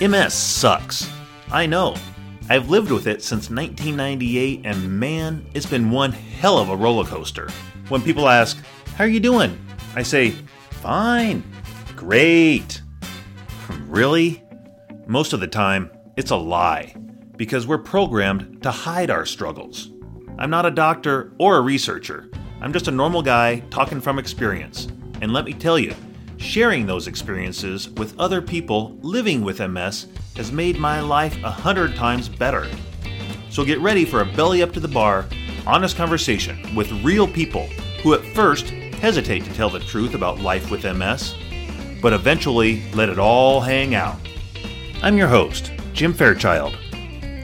MS sucks. I know. I've lived with it since 1998, and man, it's been one hell of a roller coaster. When people ask, How are you doing? I say, Fine. Great. Really? Most of the time, it's a lie, because we're programmed to hide our struggles. I'm not a doctor or a researcher. I'm just a normal guy talking from experience. And let me tell you, sharing those experiences with other people living with MS has made my life a hundred times better. So get ready for a belly up to the bar, honest conversation with real people who at first hesitate to tell the truth about life with MS, but eventually let it all hang out. I'm your host, Jim Fairchild.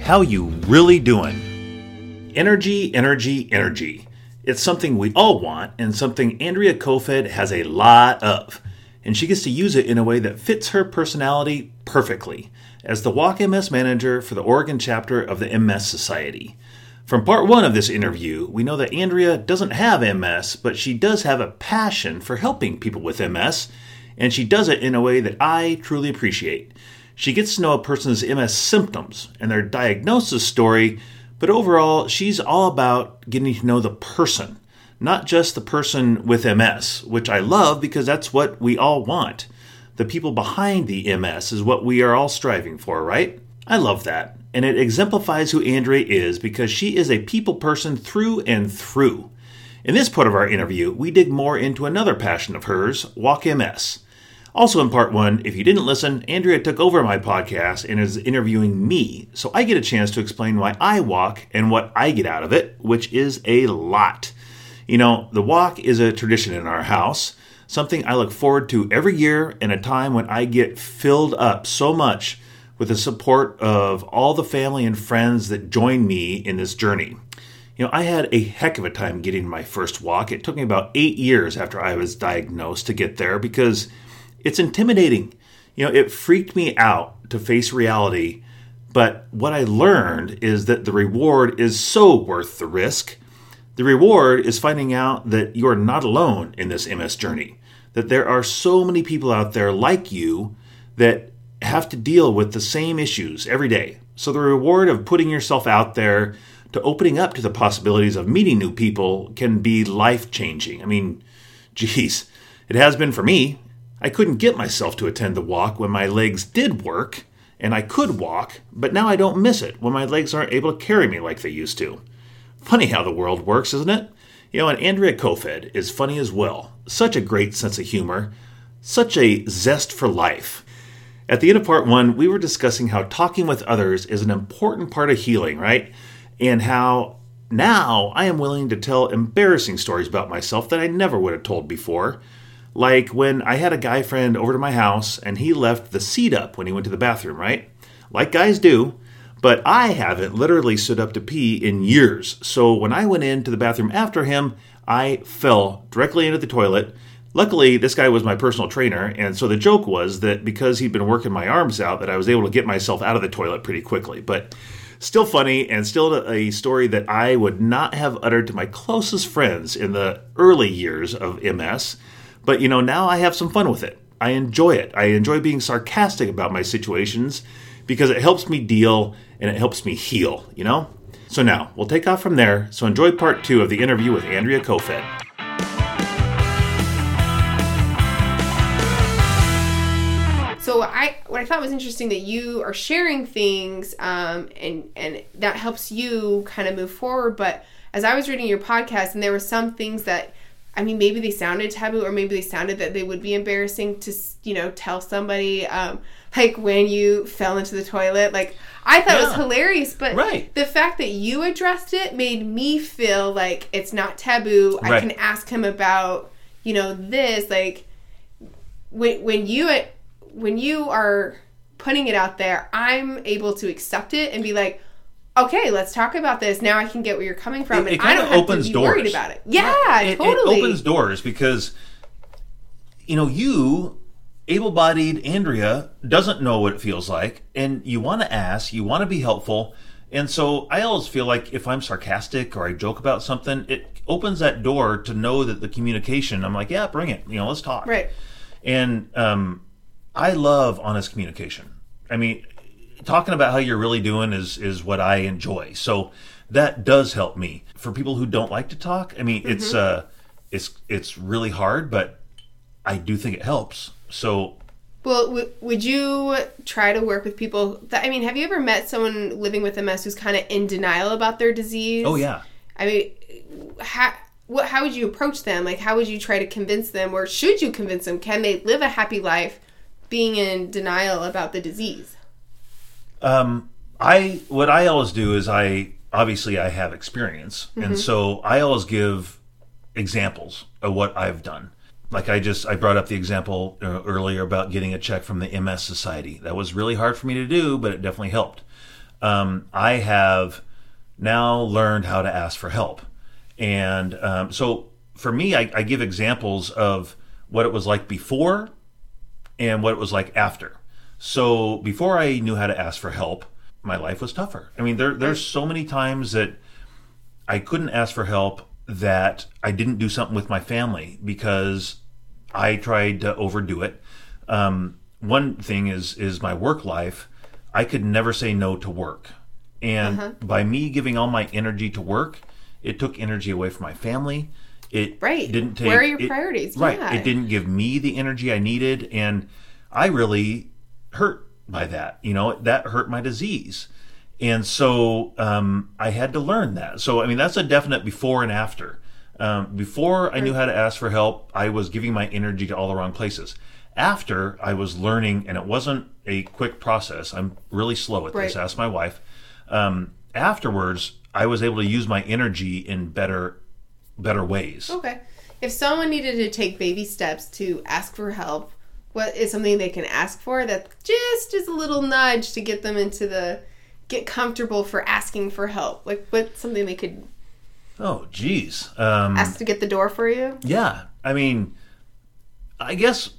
How you really doing? Energy, energy, energy. It's something we all want and something Andrea Kofoed has a lot of. And she gets to use it in a way that fits her personality perfectly as the Walk MS manager for the Oregon chapter of the MS Society. From part one of this interview, we know that Andrea doesn't have MS, but she does have a passion for helping people with MS, and she does it in a way that I truly appreciate. She gets to know a person's MS symptoms and their diagnosis story but overall, she's all about getting to know the person, not just the person with MS, which I love because that's what we all want. The people behind the MS is what we are all striving for, right? I love that. And it exemplifies who Andrea is because she is a people person through and through. In this part of our interview, we dig more into another passion of hers, Walk MS. Also, in part one, if you didn't listen, Andrea took over my podcast and is interviewing me, so I get a chance to explain why I walk and what I get out of it, which is a lot. You know, the walk is a tradition in our house, something I look forward to every year, and a time when I get filled up so much with the support of all the family and friends that join me in this journey. You know, I had a heck of a time getting my first walk. It took me about eight years after I was diagnosed to get there because it's intimidating. You know, it freaked me out to face reality. But what I learned is that the reward is so worth the risk. The reward is finding out that you're not alone in this MS journey, that there are so many people out there like you that have to deal with the same issues every day. So the reward of putting yourself out there to opening up to the possibilities of meeting new people can be life changing. I mean, geez, it has been for me. I couldn't get myself to attend the walk when my legs did work, and I could walk, but now I don't miss it when my legs aren't able to carry me like they used to. Funny how the world works, isn't it? You know, and Andrea Kofoed is funny as well. Such a great sense of humor, such a zest for life. At the end of part one, we were discussing how talking with others is an important part of healing, right? And how now I am willing to tell embarrassing stories about myself that I never would have told before. Like when I had a guy friend over to my house and he left the seat up when he went to the bathroom, right? Like guys do. But I haven't literally stood up to pee in years. So when I went into the bathroom after him, I fell directly into the toilet. Luckily, this guy was my personal trainer, and so the joke was that because he'd been working my arms out, that I was able to get myself out of the toilet pretty quickly. But still funny, and still a story that I would not have uttered to my closest friends in the early years of MS. But you know, now I have some fun with it. I enjoy it. I enjoy being sarcastic about my situations because it helps me deal and it helps me heal, you know? So now, we'll take off from there. So enjoy part two of the interview with Andrea Kofoed. So I what I thought was interesting that you are sharing things um, and and that helps you kind of move forward. But as I was reading your podcast, and there were some things that I mean, maybe they sounded taboo, or maybe they sounded that they would be embarrassing to, you know, tell somebody. Um, like when you fell into the toilet, like I thought yeah. it was hilarious, but right. the fact that you addressed it made me feel like it's not taboo. Right. I can ask him about, you know, this. Like when when you when you are putting it out there, I'm able to accept it and be like, okay, let's talk about this. Now I can get where you're coming from, it, it and I don't have to be doors. worried about it. Yeah, it, totally. It opens doors because you know you able-bodied Andrea doesn't know what it feels like, and you want to ask, you want to be helpful, and so I always feel like if I'm sarcastic or I joke about something, it opens that door to know that the communication. I'm like, yeah, bring it. You know, let's talk. Right. And um, I love honest communication I mean, talking about how you're really doing is is what I enjoy. So that does help me. For people who don't like to talk, I mean, it's uh it's it's really hard, but I do think it helps. So Well, w- would you try to work with people that I mean, have you ever met someone living with MS who's kind of in denial about their disease? oh yeah. I mean, how what how would you approach them? Like how would you try to convince them or should you convince them can they live a happy life being in denial about the disease? Um, I what I always do is I obviously I have experience, and so I always give examples of what I've done. Like I just I brought up the example uh, earlier about getting a check from the MS Society. That was really hard for me to do, but it definitely helped. Um, I have now learned how to ask for help, and um, so for me, I, I give examples of what it was like before and what it was like after. So before I knew how to ask for help, my life was tougher. I mean, there there's so many times that I couldn't ask for help that I didn't do something with my family because I tried to overdo it. Um, one thing is is my work life. I could never say no to work, and by me giving all my energy to work, it took energy away from my family. It Right. didn't take Where are your it- priorities? Right. Yeah. It didn't give me the energy I needed, and I really hurt by that. You know, that hurt my disease. And so um, I had to learn that. So, I mean, that's a definite before and after. Um, before I knew how to ask for help, I was giving my energy to all the wrong places. After I was learning, and it wasn't a quick process, I'm really slow at this. Right. Ask my wife. Um, afterwards, I was able to use my energy in better, better ways. Okay. If someone needed to take baby steps to ask for help, what is something they can ask for that just is a little nudge to get them into the get comfortable for asking for help? Like what's something they could Oh, geez. Um, ask to get the door for you? Yeah, I mean, I guess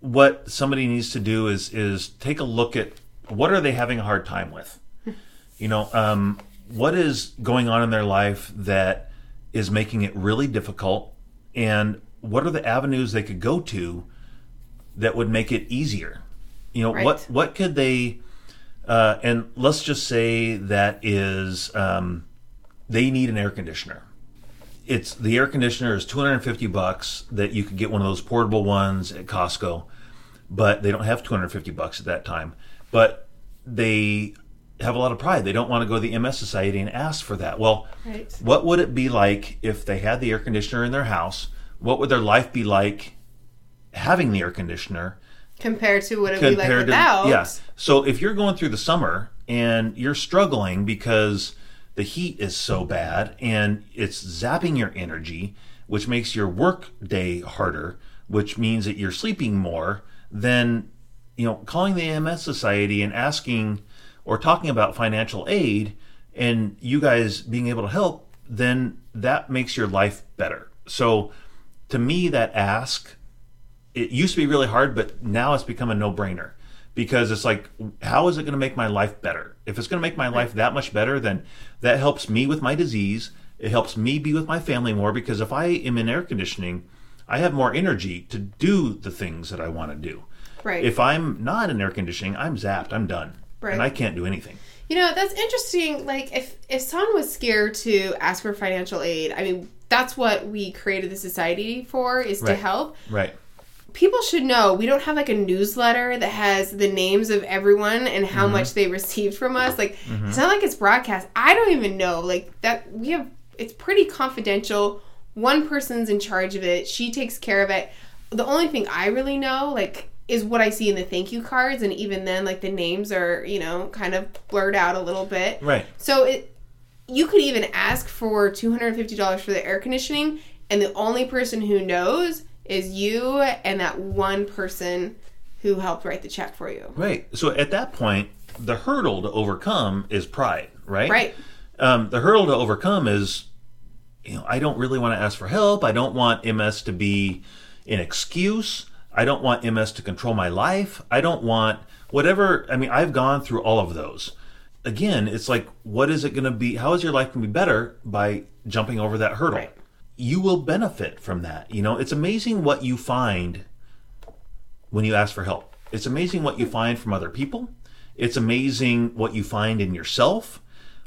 what somebody needs to do is is take a look at what are they having a hard time with. You know, um, what is going on in their life that is making it really difficult, and what are the avenues they could go to that would make it easier? You know, what what could they? Uh, and let's just say that is um, they need an air conditioner. It's the air conditioner is 250 bucks that you could get one of those portable ones at Costco but they don't have 250 bucks at that time. But they have a lot of pride. They don't want to go to the MS society and ask for that. Well Right. what would it be like if they had the air conditioner in their house? What would their life be like having the air conditioner Compared to what it would be like to without. yeah. So if you're going through the summer and you're struggling because the heat is so bad and it's zapping your energy, which makes your work day harder, which means that you're sleeping more, then you know calling the AMS Society and asking or talking about financial aid and you guys being able to help, then that makes your life better. So to me, that ask it used to be really hard, but now it's become a no brainer because it's like, how is it going to make my life better? If it's going to make my life that much better, then that helps me with my disease. It helps me be with my family more because if I am in air conditioning, I have more energy to do the things that I want to do. Right. If I'm not in air conditioning, I'm zapped. I'm done. Right. And I can't do anything. You know, that's interesting. Like, if if someone was scared to ask for financial aid, I mean, that's what we created the society for, is to help. Right. People should know we don't have like a newsletter that has the names of everyone and how mm-hmm. much they received from us. Like, mm-hmm. it's not like it's broadcast. I don't even know. Like that, we have. It's pretty confidential. One person's in charge of it. She takes care of it. The only thing I really know, like, is what I see in the thank you cards, and even then, like the names are, you know, kind of blurred out a little bit. Right. So it, you could even ask for two hundred and fifty dollars for the air conditioning, and the only person who knows is you and that one person who helped write the check for you. Right. So at that point, the hurdle to overcome is pride, right? Right. Um, the hurdle to overcome is, you know, I don't really want to ask for help. I don't want MS to be an excuse. I don't want MS to control my life. I don't want whatever. I mean, I've gone through all of those. Again, it's like, what is it going to be? How is your life going to be better by jumping over that hurdle? Right. You will benefit from that. You know, it's amazing what you find when you ask for help. It's amazing what you find from other people. It's amazing what you find in yourself.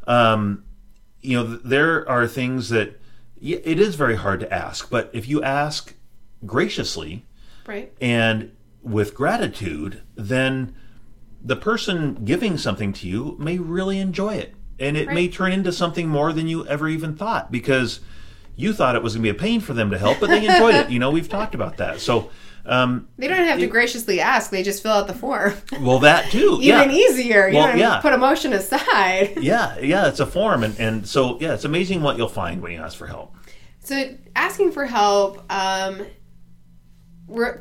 Um, you know, there are things that it is very hard to ask, but if you ask graciously Right. and with gratitude, then the person giving something to you may really enjoy it. And it may turn into something more than you ever even thought because you thought it was going to be a pain for them to help, but they enjoyed it. You know, we've talked about that. So, um, They don't have to graciously ask. They just fill out the form. well, that too. Even yeah. easier. You Well, yeah. put emotion aside. Yeah, yeah, it's a form. And, and so, yeah, it's amazing what you'll find when you ask for help. So asking for help um,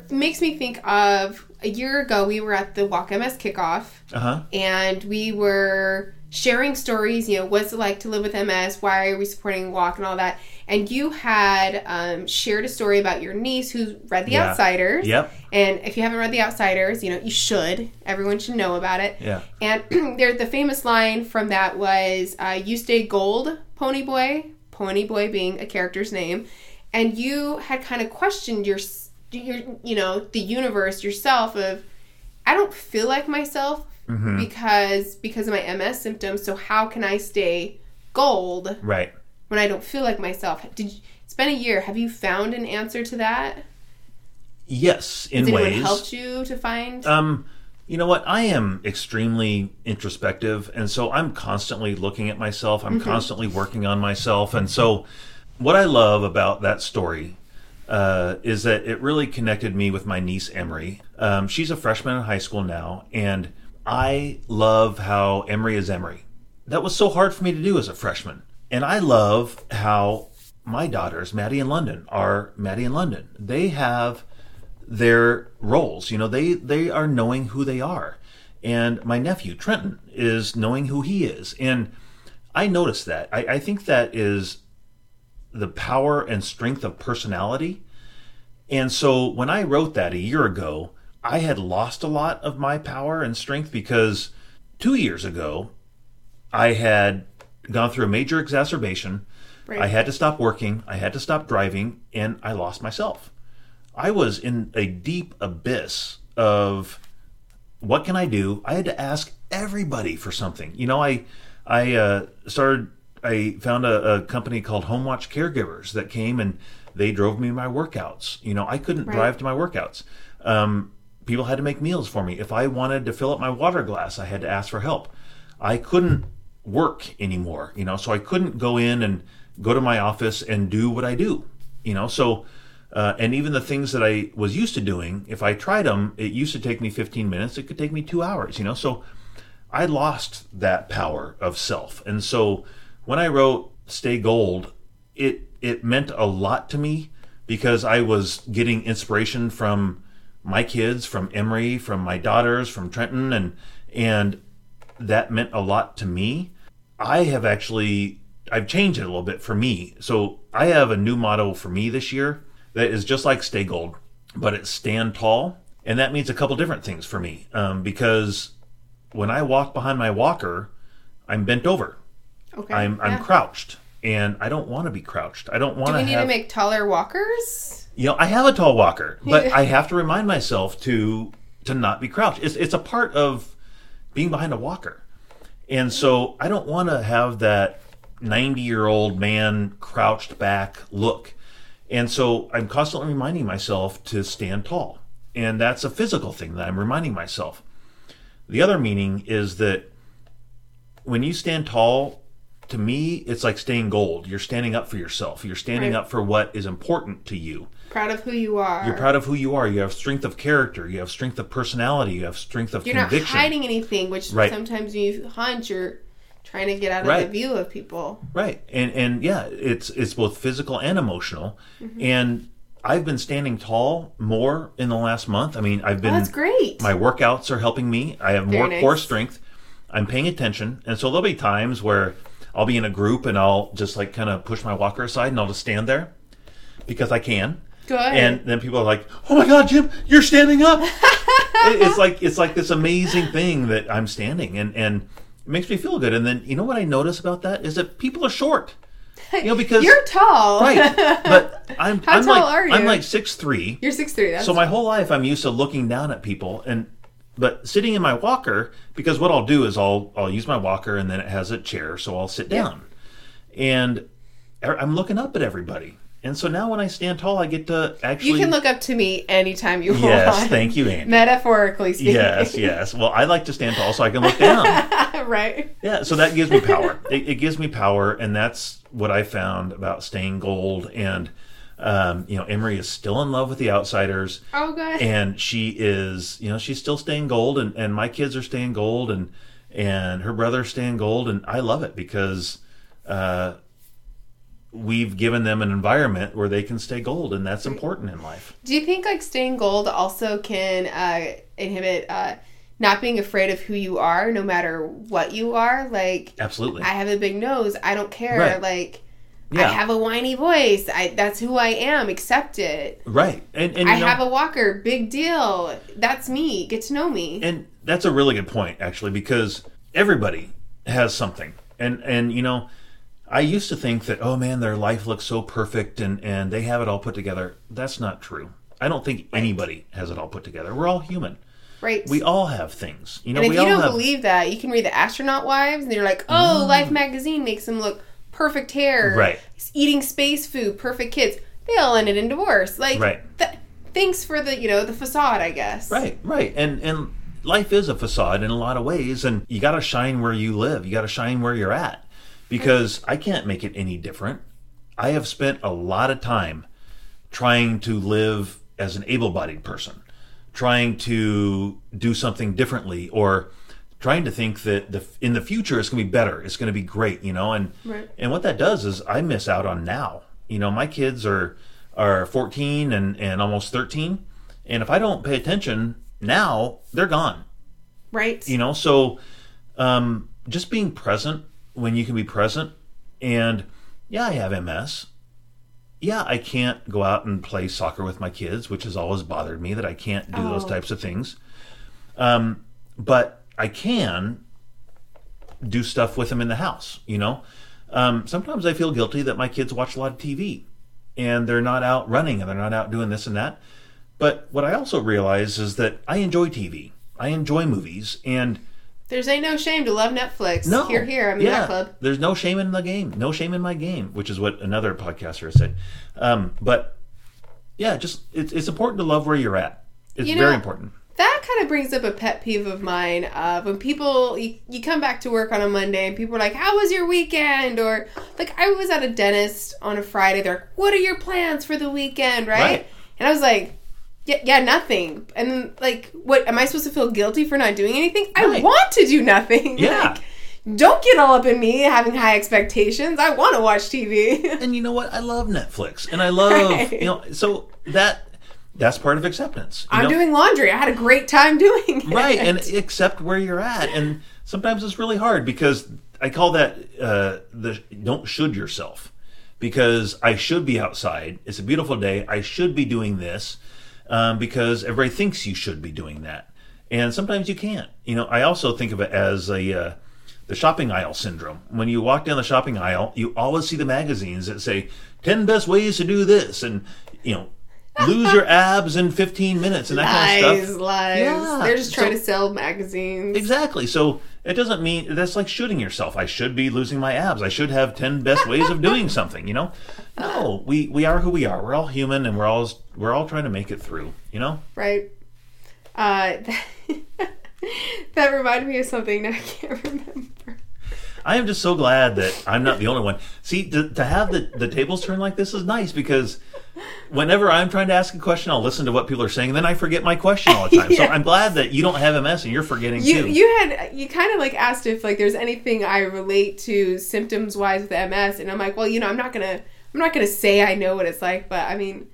makes me think of a year ago we were at the Walk MS kickoff Uh huh. and we were sharing stories. You know, what's it like to live with MS? Why are we supporting Walk and all that? And you had um, shared a story about your niece who read The Yeah. Outsiders. Yep. And if you haven't read The Outsiders, you know you should. Everyone should know about it. Yeah. And there, the famous line from that was, uh, "You stay gold, Ponyboy." Pony Boy being a character's name, and you had kind of questioned your, your, you know, the universe yourself of, I don't feel like myself because because of my MS symptoms. So how can I stay gold Right. when I don't feel like myself? Did you, it's been a year. Have you found an answer to that? Yes, in Has ways. helped you to find? Um, you know what? I am extremely introspective, and so I'm constantly looking at myself. I'm constantly working on myself, and so what I love about that story uh, is that it really connected me with my niece Emery. Um, she's a freshman in high school now, and I love how Emory is Emory. That was so hard for me to do as a freshman, and I love how my daughters, Maddie and London, are Maddie and London. They have their roles. You know, they they are knowing who they are. And my nephew Trenton is knowing who he is. And I noticed that. I, I think that is the power and strength of personality. And so when I wrote that a year ago, I had lost a lot of my power and strength because two years ago, I had gone through a major exacerbation. Right. I had to stop working, I had to stop driving, and I lost myself. I was in a deep abyss of what can I do? I had to ask everybody for something. You know, I I uh, started. I found a, a company called Home Watch Caregivers that came and they drove me my workouts. You know, I couldn't Right. drive to my workouts. Um, people had to make meals for me. If I wanted to fill up my water glass, I had to ask for help. I couldn't work anymore. You know, so I couldn't go in and go to my office and do what I do. You know, so uh, and even the things that I was used to doing, if I tried them, it used to take me 15 minutes. It could take me two hours, you know? So I lost that power of self. And so when I wrote Stay Gold, it, it meant a lot to me because I was getting inspiration from my kids, from Emory, from my daughters, from Trenton, and, and that meant a lot to me. I have actually I've changed it a little bit for me. So I have a new motto for me this year that is just like Stay Gold, but it's stand tall, and that means a couple different things for me. Um, because when I walk behind my walker, I'm bent over. okay. I'm I'm crouched, and I don't want to be crouched. I don't want to. Do we need have. to make taller walkers? You know, I have a tall walker, but I have to remind myself to to not be crouched. It's it's a part of being behind a walker, and so I don't want to have that ninety year old man crouched back look, and so I'm constantly reminding myself to stand tall, and that's a physical thing that I'm reminding myself. The other meaning is that when you stand tall, to me, it's like staying gold. You're standing up for yourself. You're standing Right. up for what is important to you. Proud of who you are. You're proud of who you are. You have strength of character. You have strength of personality. You have strength of You're not hiding anything, which Right. sometimes when you hunt, you're trying to get out of Right. the view of people. Right. And and yeah, it's it's both physical and emotional. Mm-hmm. And I've been standing tall more in the last month. I mean, I've Oh, been that's great. my workouts are helping me. I have Very more nice. core strength. I'm paying attention. And so there'll be times where I'll be in a group and I'll just like kind of push my walker aside and I'll just stand there because I can. Good. And then people are like, "Oh my God, Jim, you're standing up!" It- it's like it's like this amazing thing that I'm standing, and and it makes me feel good. And then you know what I notice about that is that people are short. You know because you're tall. right, but I'm How I'm tall like are you? I'm like six three. you're six three. That's So my whole life I'm used to looking down at people, and But sitting in my walker, because what I'll do is I'll I'll use my walker and then it has a chair, so I'll sit down, and er- I'm looking up at everybody. And so now when I stand tall, I get to actually. You can look up to me anytime you Yes, want. thank you, Andy. Metaphorically speaking. Yes, yes. Well, I like to stand tall so I can look down. right. Yeah, so that gives me power. It, it gives me power, and that's what I found about staying gold. And um, you know, Emery is still in love with the outsiders, Oh, good. and she is, you know, she's still staying gold, and, and my kids are staying gold, and and her brother's staying gold, and I love it because uh, we've given them an environment where they can stay gold, and that's important in life. Do you think like staying gold also can uh, inhibit uh, not being afraid of who you are, no matter what you are? Like, Absolutely. I have a big nose. I don't care. Right. Like, Yeah. I have a whiny voice. I that's who I am. Accept it. right, and and I know, have a walker. Big deal. That's me. Get to know me. and that's a really good point actually because everybody has something and and you know i used to think that oh man their life looks so perfect and and they have it all put together that's not true i don't think anybody has it all put together we're all human right. we all have things you know and if you don't have believe that, you can read the astronaut wives, and you're like, oh, mm. Life magazine makes them look perfect hair, Right. Eating space food, perfect kids. They all ended in divorce. Like, Right. th- thanks for the you know the facade, I guess. Right, right. And and life is a facade in a lot of ways and you got to shine where you live. You got to shine where you're at because I can't make it any different. I have spent a lot of time trying to live as an able-bodied person, trying to do something differently or trying to think that the in the future it's going to be better. It's going to be great, you know, and Right. and what that does is I miss out on now. You know, my kids are are 14 and and almost 13, and if I don't pay attention now, they're gone. Right. You know, so um, just being present when you can be present, and yeah, I have MS. Yeah, I can't go out and play soccer with my kids, which has always bothered me that I can't do those Oh. types of things. Um, but I can do stuff with them in the house. You know, um, sometimes I feel guilty that my kids watch a lot of TV and they're not out running and they're not out doing this and that. But what I also realize is that I enjoy TV. I enjoy movies and There's ain't no shame to love Netflix. no, Here, here. I'm in yeah, that club. There's no shame in the game. No shame in my game, which is what another podcaster has said. Um, but yeah, just it's, it's important to love where you're at. It's You know- very important. That kind of brings up a pet peeve of mine. Uh, when people, you, you come back to work on a Monday and people are like, How was your weekend? Or, like, I was at a dentist on a Friday. They're like, What are your plans for the weekend? Right? Right. And I was like, yeah, yeah, nothing. And like, what am I supposed to feel guilty for not doing anything? I want to do nothing. Yeah. Like, don't get all up in me having high expectations. I want to watch TV. And you know what? I love Netflix, and I love Right. you know. So that that's part of acceptance. you I'm know? doing laundry. I had a great time doing it. right and accept where you're at and sometimes it's really hard because i call that uh, the don't should yourself because i should be outside it's a beautiful day i should be doing this um, because everybody thinks you should be doing that and sometimes you can't you know i also think of it as a uh, the shopping aisle syndrome when you walk down the shopping aisle you always see the magazines that say 10 best ways to do this and you know lose your abs in 15 minutes and that kind of Lies, stuff lies. Yeah. They're just trying So- to sell magazines. Exactly. So it doesn't mean that's like shooting yourself. I should be losing my abs. I should have ten best ways of doing something. You know? No, we we are who we are. We're all human, and we're all we're all trying to make it through. You know? Right. Uh, that reminded me of something. I can't remember. I am just so glad that I'm not the only one. See, to, to have the the tables turn like this is nice because whenever I'm trying to ask a question, I'll listen to what people are saying, and then I forget my question all the time. So I'm glad that you don't have MS and you're forgetting You too. you had you kind of like asked if like there's anything I relate to symptoms wise with MS, and I'm like, well, you know, I'm not gonna I'm not gonna say I know what it's like, but I mean,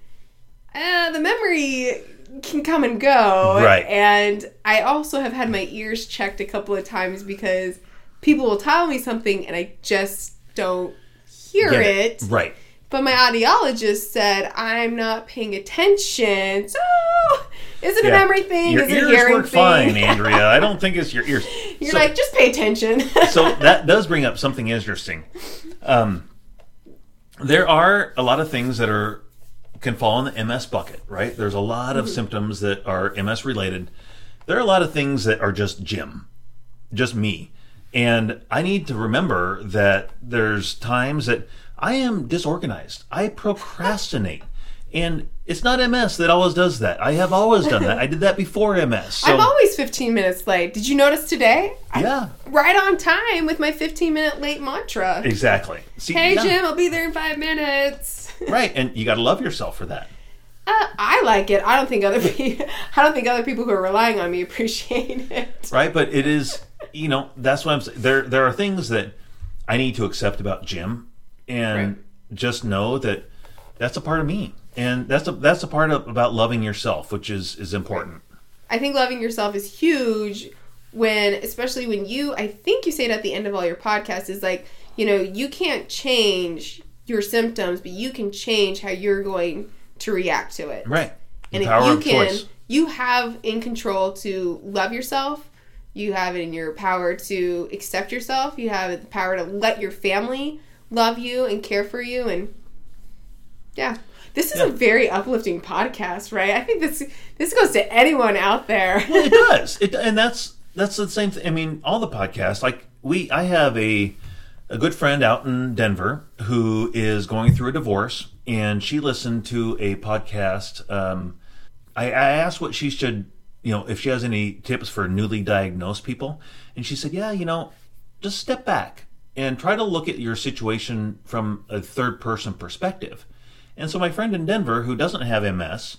uh, the memory can come and go, Right. And I also have had my ears checked a couple of times because people will tell me something and I just don't hear Get it. Right. But my audiologist said I'm not paying attention. So is it a memory thing? Your is it a ears hearing work thing? fine, Andrea. I don't think it's your ears. You're So- like, just pay attention. so that does bring up something interesting. Um, there are a lot of things that are can fall in the MS bucket, right? There's a lot of symptoms that are MS related, there are a lot of things that are just Jim, just me. And I need to remember that there's times that I am disorganized. I procrastinate. And it's not MS that always does that. I have always done that. I did that before MS. So, I'm always 15 minutes late. Did you notice today? yeah, I'm right on time with my 15 minute late mantra. exactly. See, Hey yeah, Jim, I'll be there in five minutes. Right, and you got to love yourself for that. Uh, I like it. I don't think other people. I don't think other people who are relying on me appreciate it. right? But it is, you know, that's what I'm saying. There, there are things that I need to accept about Jim, and Right. just know that that's a part of me, and that's a that's a part of about loving yourself, which is is important. I think loving yourself is huge when, especially when you. I think you say it at the end of all your podcasts. Is like you know you can't change your symptoms, but you can change how you're going to react to it. Right. The And power if you can, choice. you have in control to love yourself. You have it in your power to accept yourself. You have the power to let your family love you and care for you. And yeah, this is a very uplifting podcast, right? I think this this goes to anyone out there. it does. It and that's that's the same thing. I mean, all the podcasts. Like we, I have a a good friend out in Denver who is going through a divorce, and she listened to a podcast. Um, I, I asked what she should, you know, if she has any tips for newly diagnosed people, and she said, "Yeah, you know, just step back and try to look at your situation from a third person perspective." And so my friend in Denver, who doesn't have MS,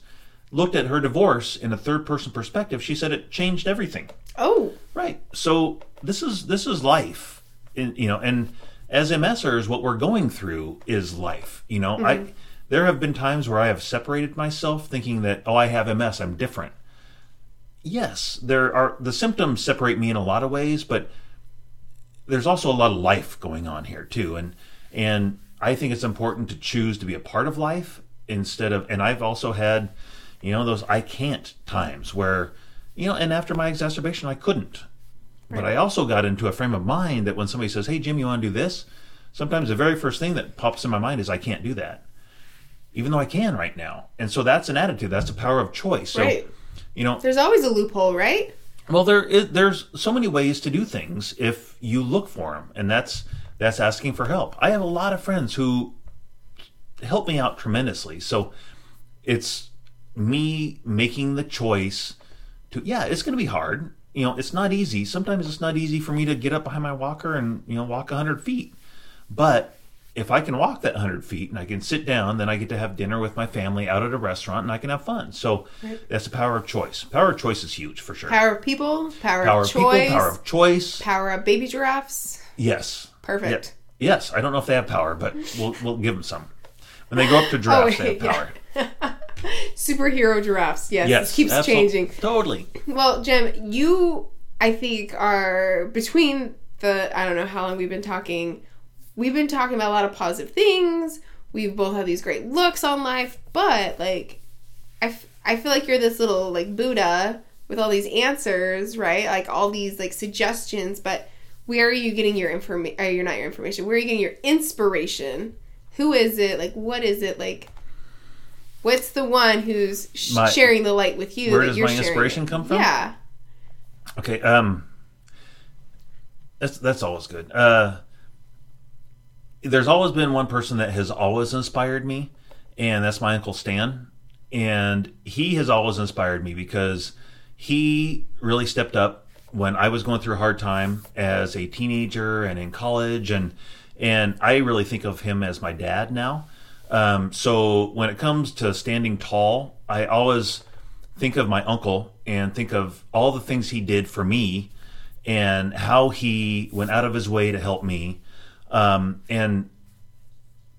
looked at her divorce in a third person perspective. She said it changed everything. oh, Right. So this is this is life, in, you know, and as MSers, what we're going through is life. You know, I mm-hmm. there have been times where I have separated myself, thinking that oh, I have MS, I'm different. Yes, there are the symptoms separate me in a lot of ways, but there's also a lot of life going on here too, and and I think it's important to choose to be a part of life instead of. And I've also had, you know, those I can't times where, you know, and after my exacerbation, I couldn't. But I also got into a frame of mind that when somebody says, "Hey, Jim, you want to do this?" Sometimes the very first thing that pops in my mind is, "I can't do that," even though I can right now. And so that's an attitude. That's the power of choice. So, right. you know, There's always a loophole, right? Well, there is, there's so many ways to do things if you look for them, and that's that's asking for help. I have a lot of friends who help me out tremendously. So it's me making the choice to yeah, it's going to be hard. You know, it's not easy. Sometimes it's not easy for me to get up behind my walker and you know walk hundred feet, but if I can walk that 100 feet and I can sit down, then I get to have dinner with my family out at a restaurant and I can have fun. So that's the power of choice. Power of choice is huge for sure. Power of people, power, Power of of people, choice, power of choice. power of baby giraffes. Yes. Perfect. Yeah. Yes. I don't know if they have power, but we'll, we'll give them some. When they grow up to giraffes, oh, they have yeah. power. Superhero giraffes. Yes, Yes. keeps absol- changing. Totally. Well, Jim, you, I think, are between the, I don't know how long we've been talking. We've been talking about a lot of positive things. We've both had these great looks on life, but like, I, f- I feel like you're this little like Buddha with all these answers, right? Like all these like suggestions, but where are you getting your information? Or you're not your information. Where are you getting your inspiration? Who is it? Like, what is it? Like, what's the one who's sh- My- sharing the light with you? Where that does you're my inspiration it? come from? Yeah. Okay. Um, that's that's always good. Uh, there's always been one person that has always inspired me, and that's my uncle Stan. And he has always inspired me because he really stepped up when I was going through a hard time as a teenager and in college, and and I really think of him as my dad now. Um, so when it comes to standing tall, I always think of my uncle and think of all the things he did for me and how he went out of his way to help me. Um, and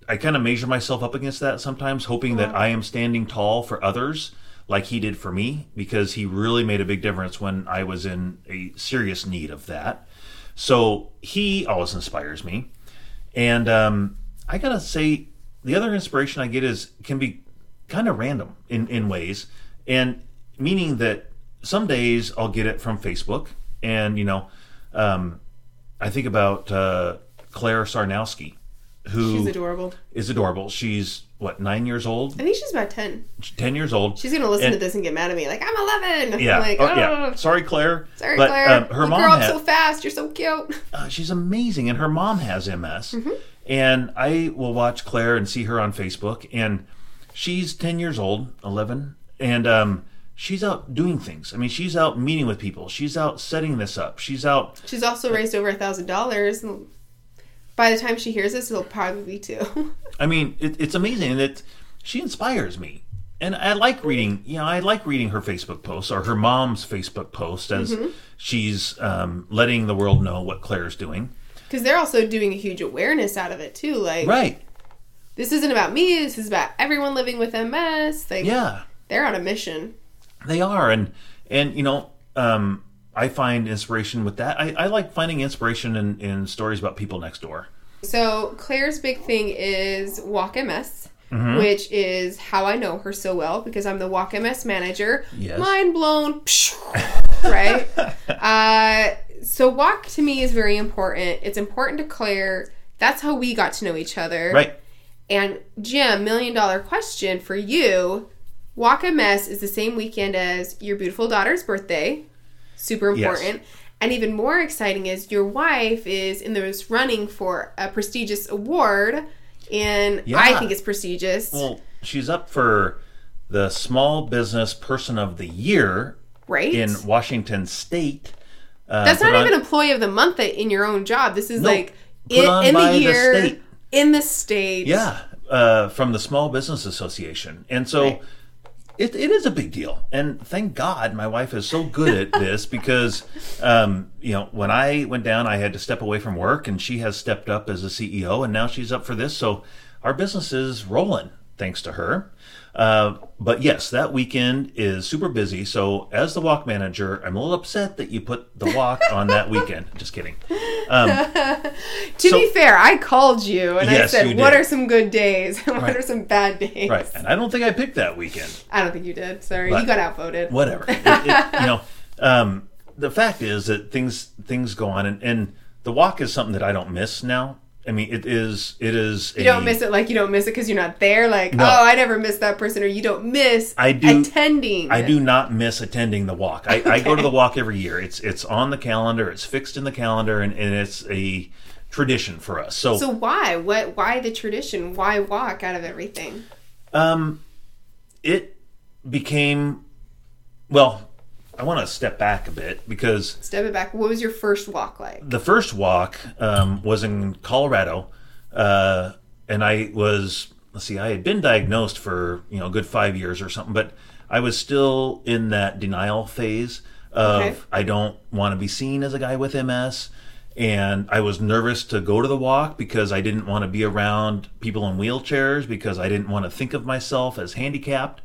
I kind of measure myself up against that sometimes, hoping that I am standing tall for others like he did for me, because he really made a big difference when I was in a serious need of that. So he always inspires me. And um, I gotta say, the other inspiration I get is can be kind of random in, in ways, and meaning that some days I'll get it from Facebook, and you know, um, I think about uh, Claire Sarnowski, who She's adorable. is adorable. She's what nine years old, I think she's about 10. ten years old. She's going to listen And- to this and get mad at me. Like, I'm 11. yeah, I'm like, oh, oh, yeah. Sorry, Claire. Sorry, but, Claire. um, her you mom grow up had, so fast. You're so cute. uh, she's amazing, and her mom has MS. Mm-hmm. And I will watch Claire and see her on Facebook, and she's ten years old, eleven, and um, she's out doing things. I mean, she's out meeting with people. She's out setting this up. She's out. She's also raised over a thousand dollars. By the time she hears this, it'll probably be two. I mean, it, it's amazing that she inspires me, and I like reading. You know, I like reading her Facebook posts or her mom's Facebook post as Mm-hmm. she's um, letting the world know what Claire's doing. Because they're also doing a huge awareness out of it too. Like, Right? this isn't about me. This is about everyone living with MS. Like, Yeah. they're on a mission. They are, and and you know, um, I find inspiration with that. I, I like finding inspiration in, in stories about people next door. So Claire's big thing is Walk MS, Mm-hmm. which is how I know her so well because I'm the Walk MS manager. Yes. Mind blown. right? uh, so Walk to me is very important. It's important to Claire. That's how we got to know each other. Right? And Jim, million dollar question for you. Walk MS is the same weekend as your beautiful daughter's birthday. Super Yes. important. And even more exciting is your wife is in this running for a prestigious award. And I think it's prestigious. Well, she's up for the Small Business Person of the Year right? in Washington State. Uh, That's not on- even employee of the month in your own job. This is No, like in, in the the year state. in the state. Yeah, uh, from the Small Business Association. And so Right. It, it is a big deal. And thank God my wife is so good at this because, um, you know, when I went down, I had to step away from work and she has stepped up as a CEO and now she's up for this. So our business is rolling thanks to her. Uh, but yes, that weekend is super busy. So as the walk manager, I'm a little upset that you put the walk on that weekend. Just kidding. To So- be fair, I called you and I said, "What are some good days and what Right. are some bad days?" Right. And I don't think I picked that weekend. I don't think you did. Sorry, But- you got outvoted. whatever. It- it- you know, um, the fact is that things things go on, and, and the walk is something that I don't miss now. I mean, it is it is. You don't miss it like you don't miss it because you're not there. Like, No. oh, I never miss that person, or you don't miss I do- attending. I do not miss attending the walk. I, I go to the walk every year. It's it's on the calendar. It's fixed in the calendar, and, and it's a tradition for us. So, So why? What? Why the tradition? Why walk out of everything? um, it became well. I want to step back a bit because Step it back. What was your first walk like? the first walk um, was in Colorado, uh, and I was let's see, I had been diagnosed for you know a good five years or something, but I was still in that denial phase of Okay. I don't want to be seen as a guy with MS. And I was nervous to go to the walk because I didn't want to be around people in wheelchairs because I didn't want to think of myself as handicapped.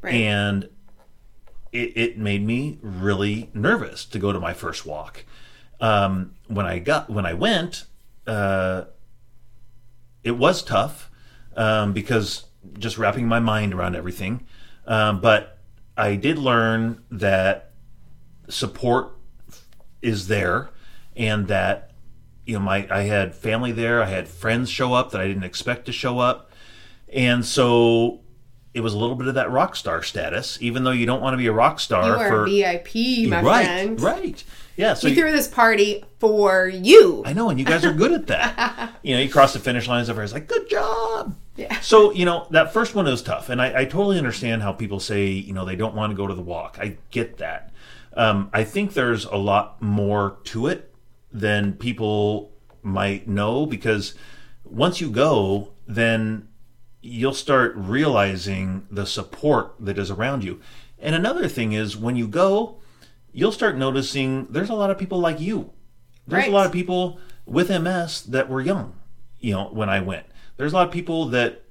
Right. And it, it made me really nervous to go to my first walk. Um, when I got when I went, uh, it was tough um, because just wrapping my mind around everything. Um, but I did learn that support is there, and that you know my I had family there. I had friends show up that I didn't expect to show up, and so it was a little bit of that rock star status. Even though you don't want to be a rock star You are for VIP, my right, friend. right, yeah. So You you- threw this party for you. I know, and you guys are good at that. you know, you cross the finish lines. everybody's like, "Good job." Yeah. So you know that first one is tough, and I, I totally understand how people say you know they don't want to go to the walk. I get that. Um, I think there's a lot more to it than people might know because once you go, then you'll start realizing the support that is around you. And another thing is when you go, you'll start noticing there's a lot of people like you. There's Right. a lot of people with MS that were young, you know, when I went. There's a lot of people that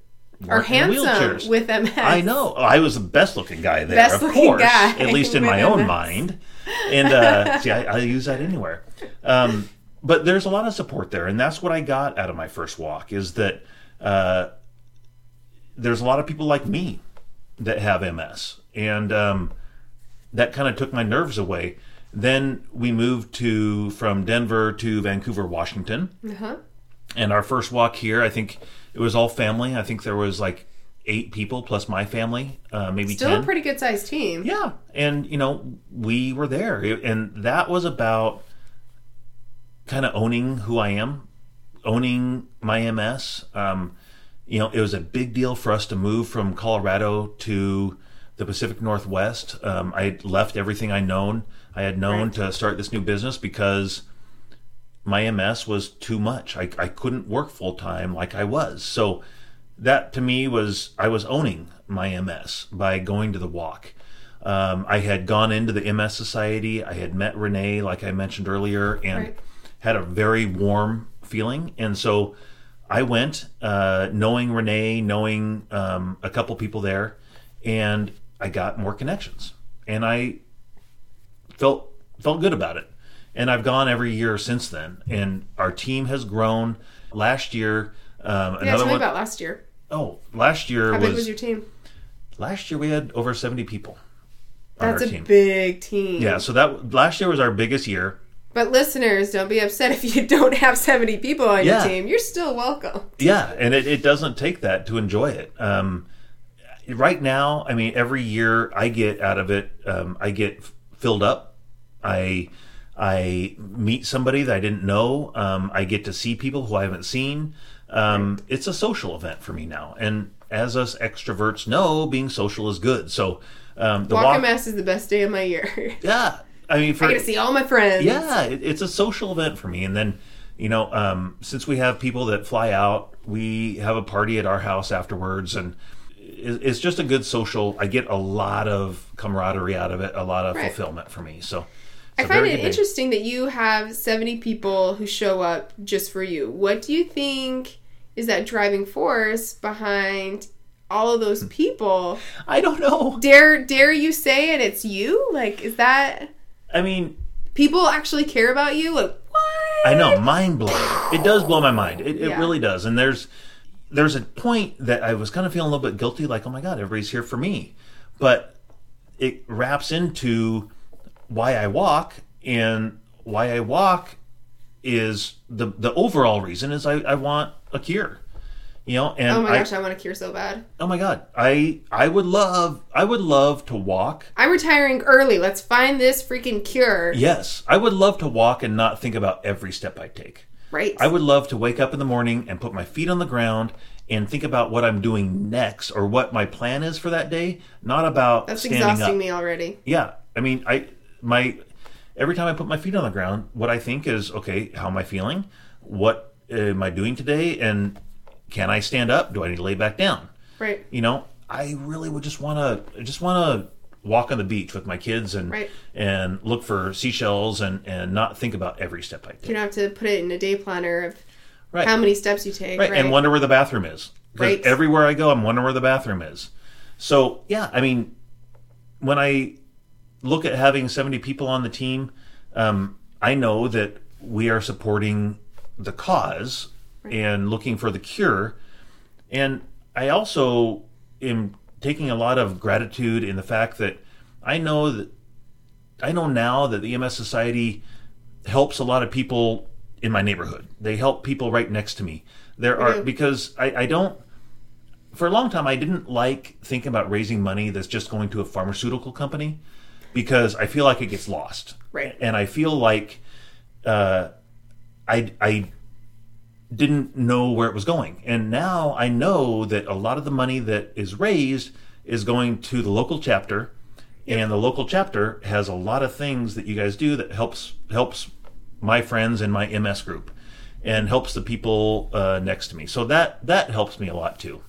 Are handsome wheelchairs. with MS. I know. I was the best looking guy there, Best of course, guy at least in my own mind. And uh, see, I, I use that anywhere. Um, but there's a lot of support there, and that's what I got out of my first walk. Is that uh, there's a lot of people like me that have MS, and um, that kind of took my nerves away. Then we moved to from Denver to Vancouver, Washington, Uh-huh. And our first walk here, I think it was all family. I think there was like eight people plus my family, uh, maybe Still 10. a pretty good sized team. Yeah, and you know we were there, and that was about kind of owning who I am, owning my MS. Um, you know, it was a big deal for us to move from Colorado to the Pacific Northwest. Um, I left everything I known I had known Right. to start this new business because my MS was too much. I, I couldn't work full time like I was. So that to me was I was owning my MS by going to the walk. Um, I had gone into the MS Society. I had met Renee, like I mentioned earlier, and Right. had a very warm feeling. And so I went, uh, knowing Renee, knowing um, a couple people there, and I got more connections. And I felt felt good about it. And I've gone every year since then. And our team has grown. Last year, um, Yeah, another tell me one about last year. oh, last year How was, big was your team? last year we had over seventy people on That's a team. big team. yeah, so that last year was our biggest year. But listeners, don't be upset if you don't have 70 people on Yeah. your team. You're still welcome. Yeah, and it, it doesn't take that to enjoy it. Um, right now, I mean, every year I get out of it, um, I get filled up. I I meet somebody that I didn't know. Um, I get to see people who I haven't seen. Um, It's a social event for me now, and as us extroverts know, being social is good. So um, the Walk walk, is the best day of my year. yeah. I mean, for I get to see all my friends. yeah, it, it's a social event for me. And then, you know, um, since we have people that fly out, we have a party at our house afterwards, and it, it's just a good social. I get a lot of camaraderie out of it, a lot of Right. fulfillment for me. So, I it's find very it day. interesting that you have 70 people who show up just for you. What do you think is that driving force behind all of those people? I don't know. Dare dare you say it it's you? Like is that I mean, people actually care about you? Like what? I know, mind blowing. It does blow my mind. It, it Yeah. really does. And there's there's a point that I was kind of feeling a little bit guilty, like, oh my god, everybody's here for me. But it wraps into why I walk, and why I walk is the the overall reason is I, I want a cure. You know, and Oh my gosh, I want to cure so bad. oh my god, I I would love I would love to walk I'm retiring early. Let's find this freaking cure. Yes, I would love to walk and not think about every step I take. Right. I would love to wake up in the morning and put my feet on the ground and think about what I'm doing next or what my plan is for that day, not about That's exhausting up. me already. Yeah, I mean, I my every time I put my feet on the ground, what I think is, okay, how am I feeling? What uh, am I doing today? And can I stand up? Do I need to lay back down? Right. you know i really would just want to just want to walk on the beach with my kids and Right. and look for seashells and and not think about every step i take You don't have to put it in a day planner of right how many steps you take. right, Right. and wonder where the bathroom is. Right. everywhere i go i'm wondering where the bathroom is so yeah i mean when i look at having 70 people on the team um, i know that we are supporting the cause and looking for the cure and I also am taking a lot of gratitude in the fact that I know that I know now that the MS Society helps a lot of people in my neighborhood. They help people right next to me. There are do. because I, I don't for a long time I didn't like thinking about raising money that's just going to a pharmaceutical company because I feel like it gets lost. Right. And I feel like uh, I I didn't know where it was going. And now I know that a lot of the money that is raised is going to the local chapter and the local chapter has a lot of things that you guys do that helps helps my friends in my MS group and helps the people uh, next to me. So that that helps me a lot too.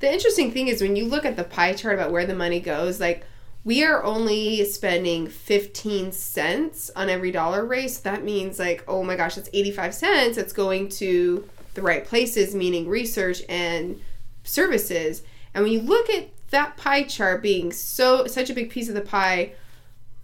The interesting thing is when you look at the pie chart about where the money goes, like we are only spending 15 cents on every dollar raised. That means like, oh my gosh, that's 85 cents. It's going to the right places, meaning research and services. And when you look at that pie chart being so such a big piece of the pie,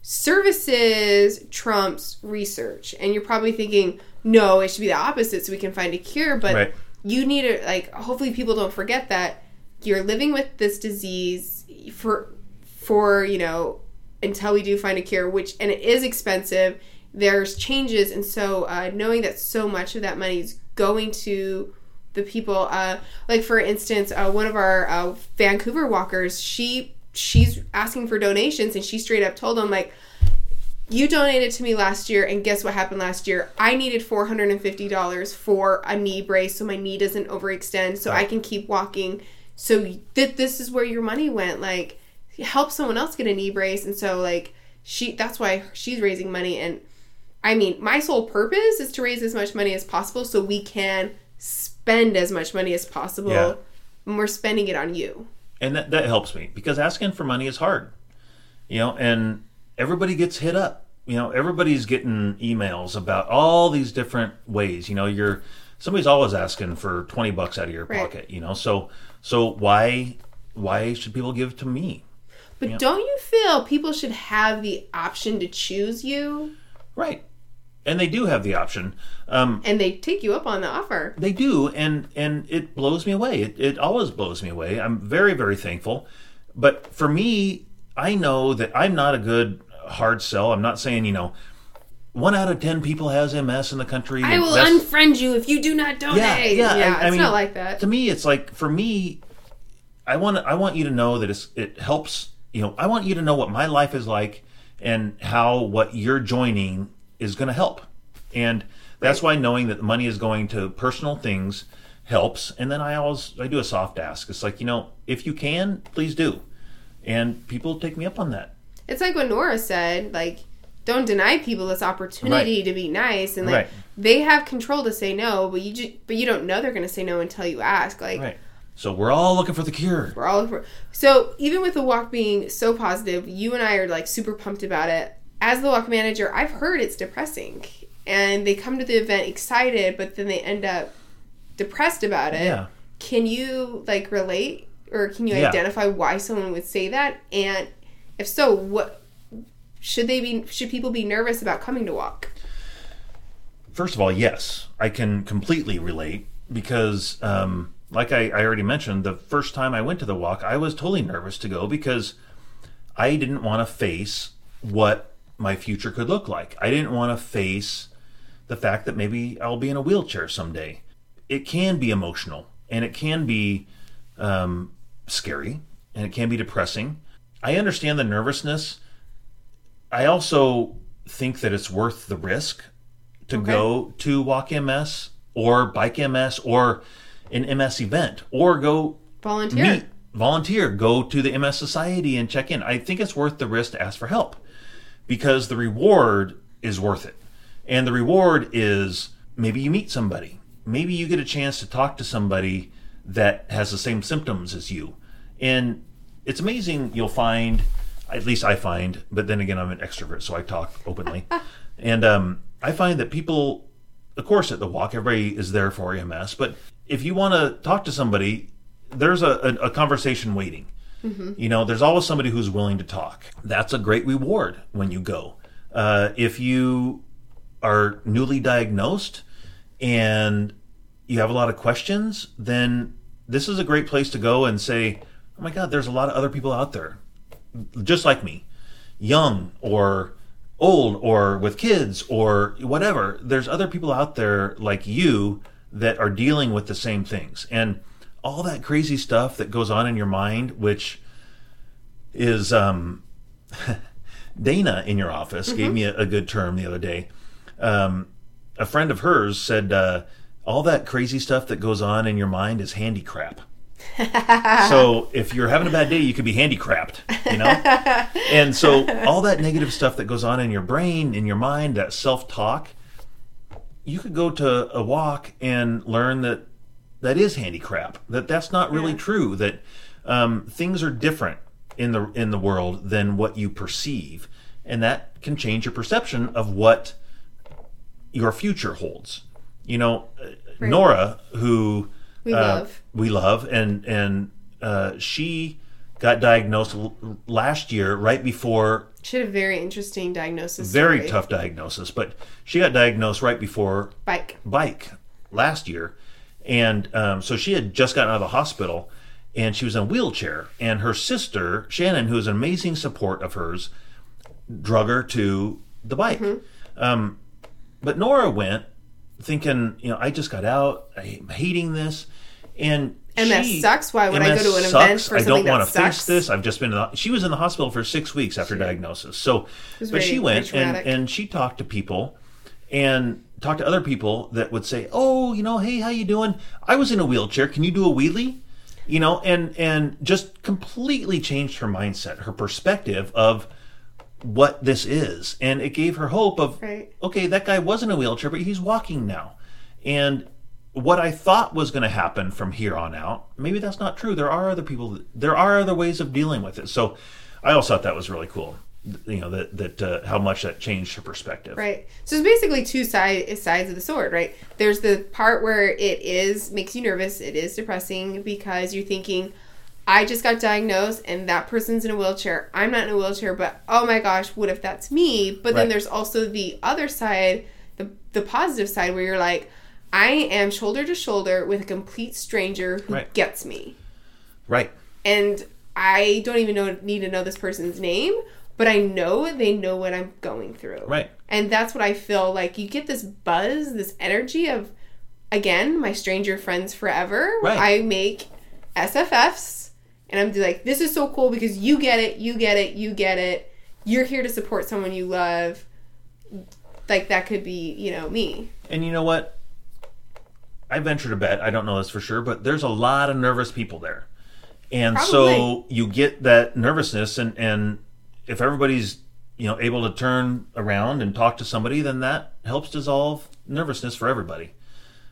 services trumps research. And you're probably thinking, no, it should be the opposite so we can find a cure. But Right. you need to like hopefully people don't forget that you're living with this disease for for you know until we do find a cure which and it is expensive there's changes and so uh, knowing that so much of that money is going to the people uh like for instance uh, one of our uh, vancouver walkers she she's asking for donations and she straight up told them like you donated to me last year and guess what happened last year? I needed $450 for a knee brace so my knee doesn't overextend so i can keep walking. So th- this is where your money went like help someone else get a knee brace and so like she that's why she's raising money and i mean my sole purpose is to raise as much money as possible so we can spend as much money as possible Yeah. when we're spending it on you and that, that helps me because asking for money is hard you know and everybody gets hit up you know everybody's getting emails about all these different ways you know you're somebody's always asking for 20 bucks out of your Right. pocket you know so so why why should people give to me but Yeah. don't you feel people should have the option to choose you right and they do have the option um, and they take you up on the offer They do, and and it blows me away. It it always blows me away. I'm very very thankful, but for me, I know that I'm not a good hard sell. I'm not saying you know, one out of ten people has MS in the country. i will unfriend you if you do not donate yeah, yeah. I- I it's mean, not like that To me, it's like for me, I want I want you to know that it's, it helps. You know, I want you to know what my life is like and how what you're joining is going to help. And that's why knowing that the money is going to personal things helps. And then I always I do a soft ask. It's like you know, if you can, please do. And people take me up on that. It's like what Nora said, like, don't deny people this opportunity to be nice, and like Right. they have control to say no, but you just, but you don't know they're going to say no until you ask. Like, Right. So we're all looking for the cure. we're all over. So even with the walk being so positive, you and I are like super pumped about it. As the walk manager, I've heard it's depressing, and they come to the event excited, but then they end up depressed about it. Yeah. Can you like relate, or can you Yeah. identify why someone would say that? And if so, what should they be? Should people be nervous about coming to walk? First of all, yes, I can completely relate because, um, like I, I already mentioned, the first time I went to the walk, I was totally nervous to go because I didn't want to face what my future could look like. I didn't want to face the fact that maybe I'll be in a wheelchair someday. It can be emotional and it can be um, scary and it can be depressing. I understand the nervousness. I also think that it's worth the risk to Okay. go to Walk MS or Bike MS or an MS event or go Volunteer. meet, volunteer, go to the MS Society and check in. I think it's worth the risk to ask for help because the reward is worth it. And the reward is maybe you meet somebody, maybe you get a chance to talk to somebody that has the same symptoms as you. And it's amazing you'll find, at least I find, but then again, I'm an extrovert, so I talk openly. and um, I find that people, of course, at the walk, everybody is there for MS, but if you want to talk to somebody, there's a, a, a conversation waiting. You know, there's always somebody who's willing to talk. That's a great reward when you go. Uh, if you are newly diagnosed and you have a lot of questions, then this is a great place to go and say, oh my God, there's a lot of other people out there just like me, young or old or with kids or whatever. There's other people out there like you that are dealing with the same things. And all that crazy stuff that goes on in your mind, which is um, Dana in your office gave me a, a good term the other day. Um, a friend of hers said, uh, all that crazy stuff that goes on in your mind is handy crap. so if you're having a bad day, you could be handicapped, you know? and so all that negative stuff that goes on in your brain, in your mind, that self-talk, you could go to a walk and learn that that is handicap. That that's not really Yeah. true. That um, things are different in the in the world than what you perceive, and that can change your perception of what your future holds. You know, Right. Nora, who We uh, love. we love, and and uh, she got diagnosed l- last year, right before She had a very interesting diagnosis. very story. tough diagnosis, but she got diagnosed right before Bike. bike last year, and um, so she had just gotten out of the hospital, and she was in a wheelchair, and her sister Shannon, who is an amazing support of hers, drug her to the bike. Um, but Nora went thinking, you know, I just got out, I'm hating this, and and she- sucks. Why would I go to an sucks. event for I something don't want that to face this. I've just been. In the, she was in the hospital for six weeks after diagnosis. So, but very- she went and, and she talked to people, and talked to other people that would say, "Oh, you know, hey, how you doing? I was in a wheelchair. Can you do a wheelie?" You know, and and just completely changed her mindset, her perspective of what this is, and it gave her hope of Right. okay, that guy was in a wheelchair, but he's walking now. And what I thought was going to happen from here on out, maybe that's not true. There are other people, there are other ways of dealing with it. So I also thought that was really cool. You know, that, that uh, how much that changed her perspective. Right. So it's basically two side, sides of the sword, right? There's the part where it is makes you nervous, it is depressing because you're thinking, I just got diagnosed and that person's in a wheelchair. I'm not in a wheelchair, but oh my gosh, what if that's me? But then there's also the other side, the the positive side where you're like, I am shoulder to shoulder with a complete stranger who Right. gets me. Right. And I don't even know need to know this person's name, but I know they know what I'm going through. Right. And that's what I feel like you get this buzz, this energy of again, my stranger friends forever. Right. I make SFFs and I'm like, this is so cool because you get it, you get it, you get it. You're here to support someone you love. Like that could be, you know, me. And you know what? I venture to bet, I don't know this for sure, but there's a lot of nervous people there. And so you get that nervousness and and if everybody's, you know, able to turn around and talk to somebody, then that helps dissolve nervousness for everybody.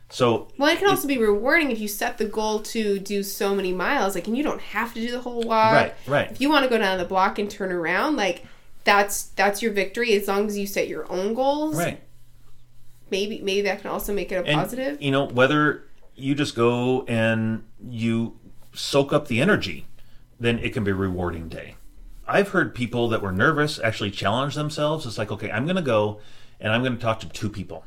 So Well, it can also be rewarding if you set the goal to do so many miles. Like, and you don't have to do the whole walk. Right, right. If you want to go down the block and turn around, like that's that's your victory. As long as you set your own goals. right. Maybe maybe that can also make it a And, positive. You know, whether you just go and you soak up the energy, then it can be a rewarding day. I've heard people that were nervous actually challenge themselves. It's like, okay, I'm going to go and I'm going to talk to two people.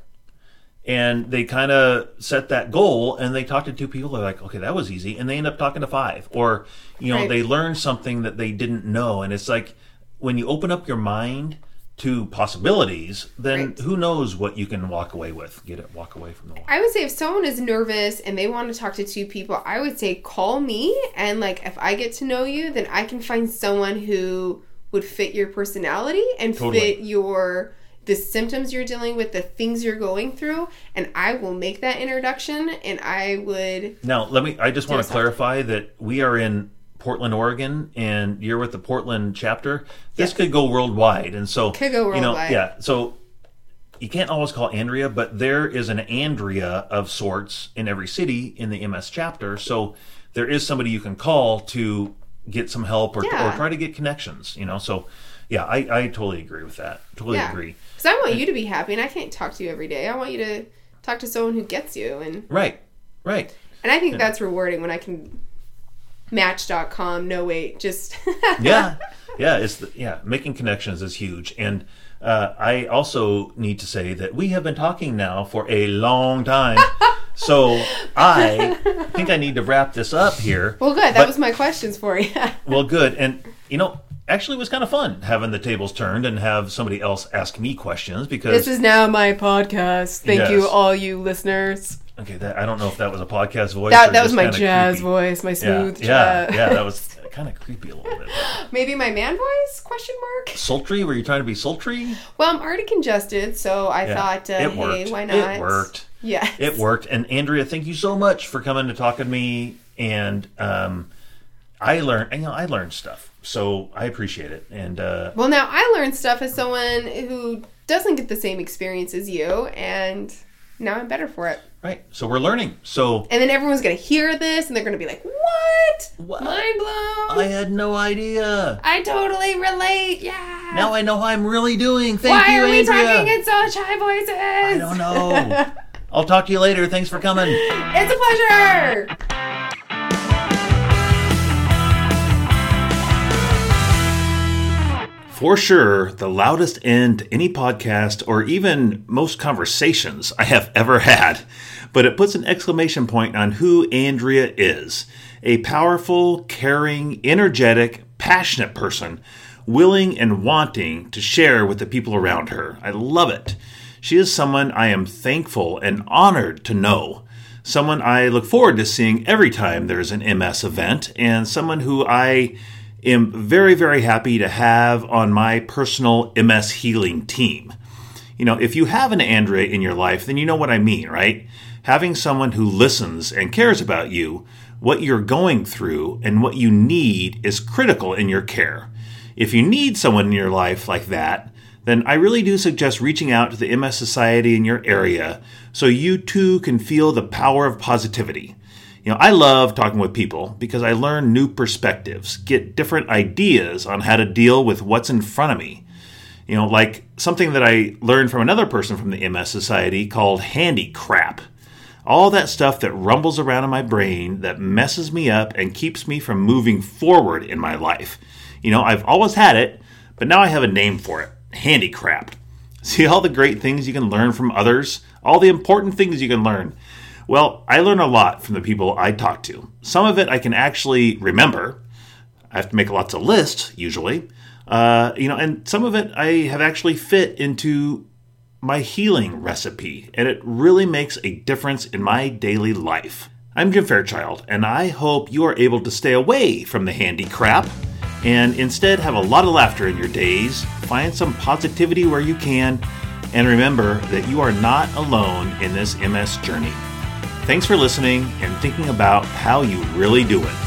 And they kind of set that goal and they talk to two people. They're like, okay, that was easy. And they end up talking to five. Or, you know, Right. they learn something that they didn't know. And it's like when you open up your mind to possibilities, then Right. who knows what you can walk away with, get it, walk away from the walk. I would say if someone is nervous and they want to talk to two people, I would say call me and like if I get to know you, then I can find someone who would fit your personality and Totally. fit your the symptoms you're dealing with, the things you're going through, and I will make that introduction and I would Now, let me. I just want to clarify that we are in Portland, Oregon, and you're with the Portland chapter. This could go worldwide, and so Could go You know, yeah. So you can't always call Andrea, but there is an Andrea of sorts in every city in the MS chapter. So there is somebody you can call to get some help or, Yeah. or try to get connections. You know, so yeah, I, I totally agree with that. Totally Yeah. agree. Because I want you to be happy, and I can't talk to you every day. I want you to talk to someone who gets you, and Right, right. and I think that's rewarding when I can Match.com. No wait, just yeah yeah it's the, yeah making connections is huge and uh, i also need to say that we have been talking now for a long time so i think i need to wrap this up here Well, good. That But- was my questions for you. well good and you know actually it was kind of fun having the tables turned and have somebody else ask me questions because this is now my podcast. Thank you, all you listeners. Okay that, i don't know if that was a podcast voice That or that was my jazz creepy. voice, my smooth yeah jazz. yeah that was kind of creepy a little bit Maybe my man voice? Question mark. sultry were you trying to be sultry Well, I'm already congested, so I Yeah, thought, uh, it hey, worked. why It not? worked. Yeah. It worked. And Andrea, thank you so much for coming to talk to me. And um, I learned, you know, I learned stuff, so I appreciate it. And uh, Well, now I learned stuff as someone who doesn't get the same experience as you, and now I'm better for it. Right, so we're learning. So And then everyone's gonna hear this, and they're gonna be like, "What? What? Mind blown! I had no idea. I totally relate. Yeah. Now I know how I'm really doing. Thank Why you, are we Andrea. talking in such high voices? I don't know. I'll talk to you later. Thanks for coming. it's a pleasure. For sure, the loudest end to any podcast or even most conversations I have ever had. But it puts an exclamation point on who Andrea is a powerful, caring, energetic, passionate person, willing and wanting to share with the people around her. I love it. She is someone I am thankful and honored to know. Someone I look forward to seeing every time there's an MS event, and someone who I am very, very happy to have on my personal MS healing team. You know, if you have an Andrea in your life, then you know what I mean, right? Having someone who listens and cares about you, what you're going through, and what you need is critical in your care. If you need someone in your life like that, then I really do suggest reaching out to the MS Society in your area so you too can feel the power of positivity. You know, I love talking with people because I learn new perspectives, get different ideas on how to deal with what's in front of me. You know, like something that I learned from another person from the MS Society called handy crap. All that stuff that rumbles around in my brain that messes me up and keeps me from moving forward in my life. You know, I've always had it, but now I have a name for it handy crap. See all the great things you can learn from others, all the important things you can learn. Well, I learn a lot from the people I talk to. Some of it I can actually remember. I have to make lots of lists, usually. Uh, you know, and some of it I have actually fit into my healing recipe, and it really makes a difference in my daily life. I'm Jim Fairchild, and I hope you are able to stay away from the handy crap and instead have a lot of laughter in your days, find some positivity where you can, and remember that you are not alone in this MS journey. Thanks for listening and thinking about how you really do it.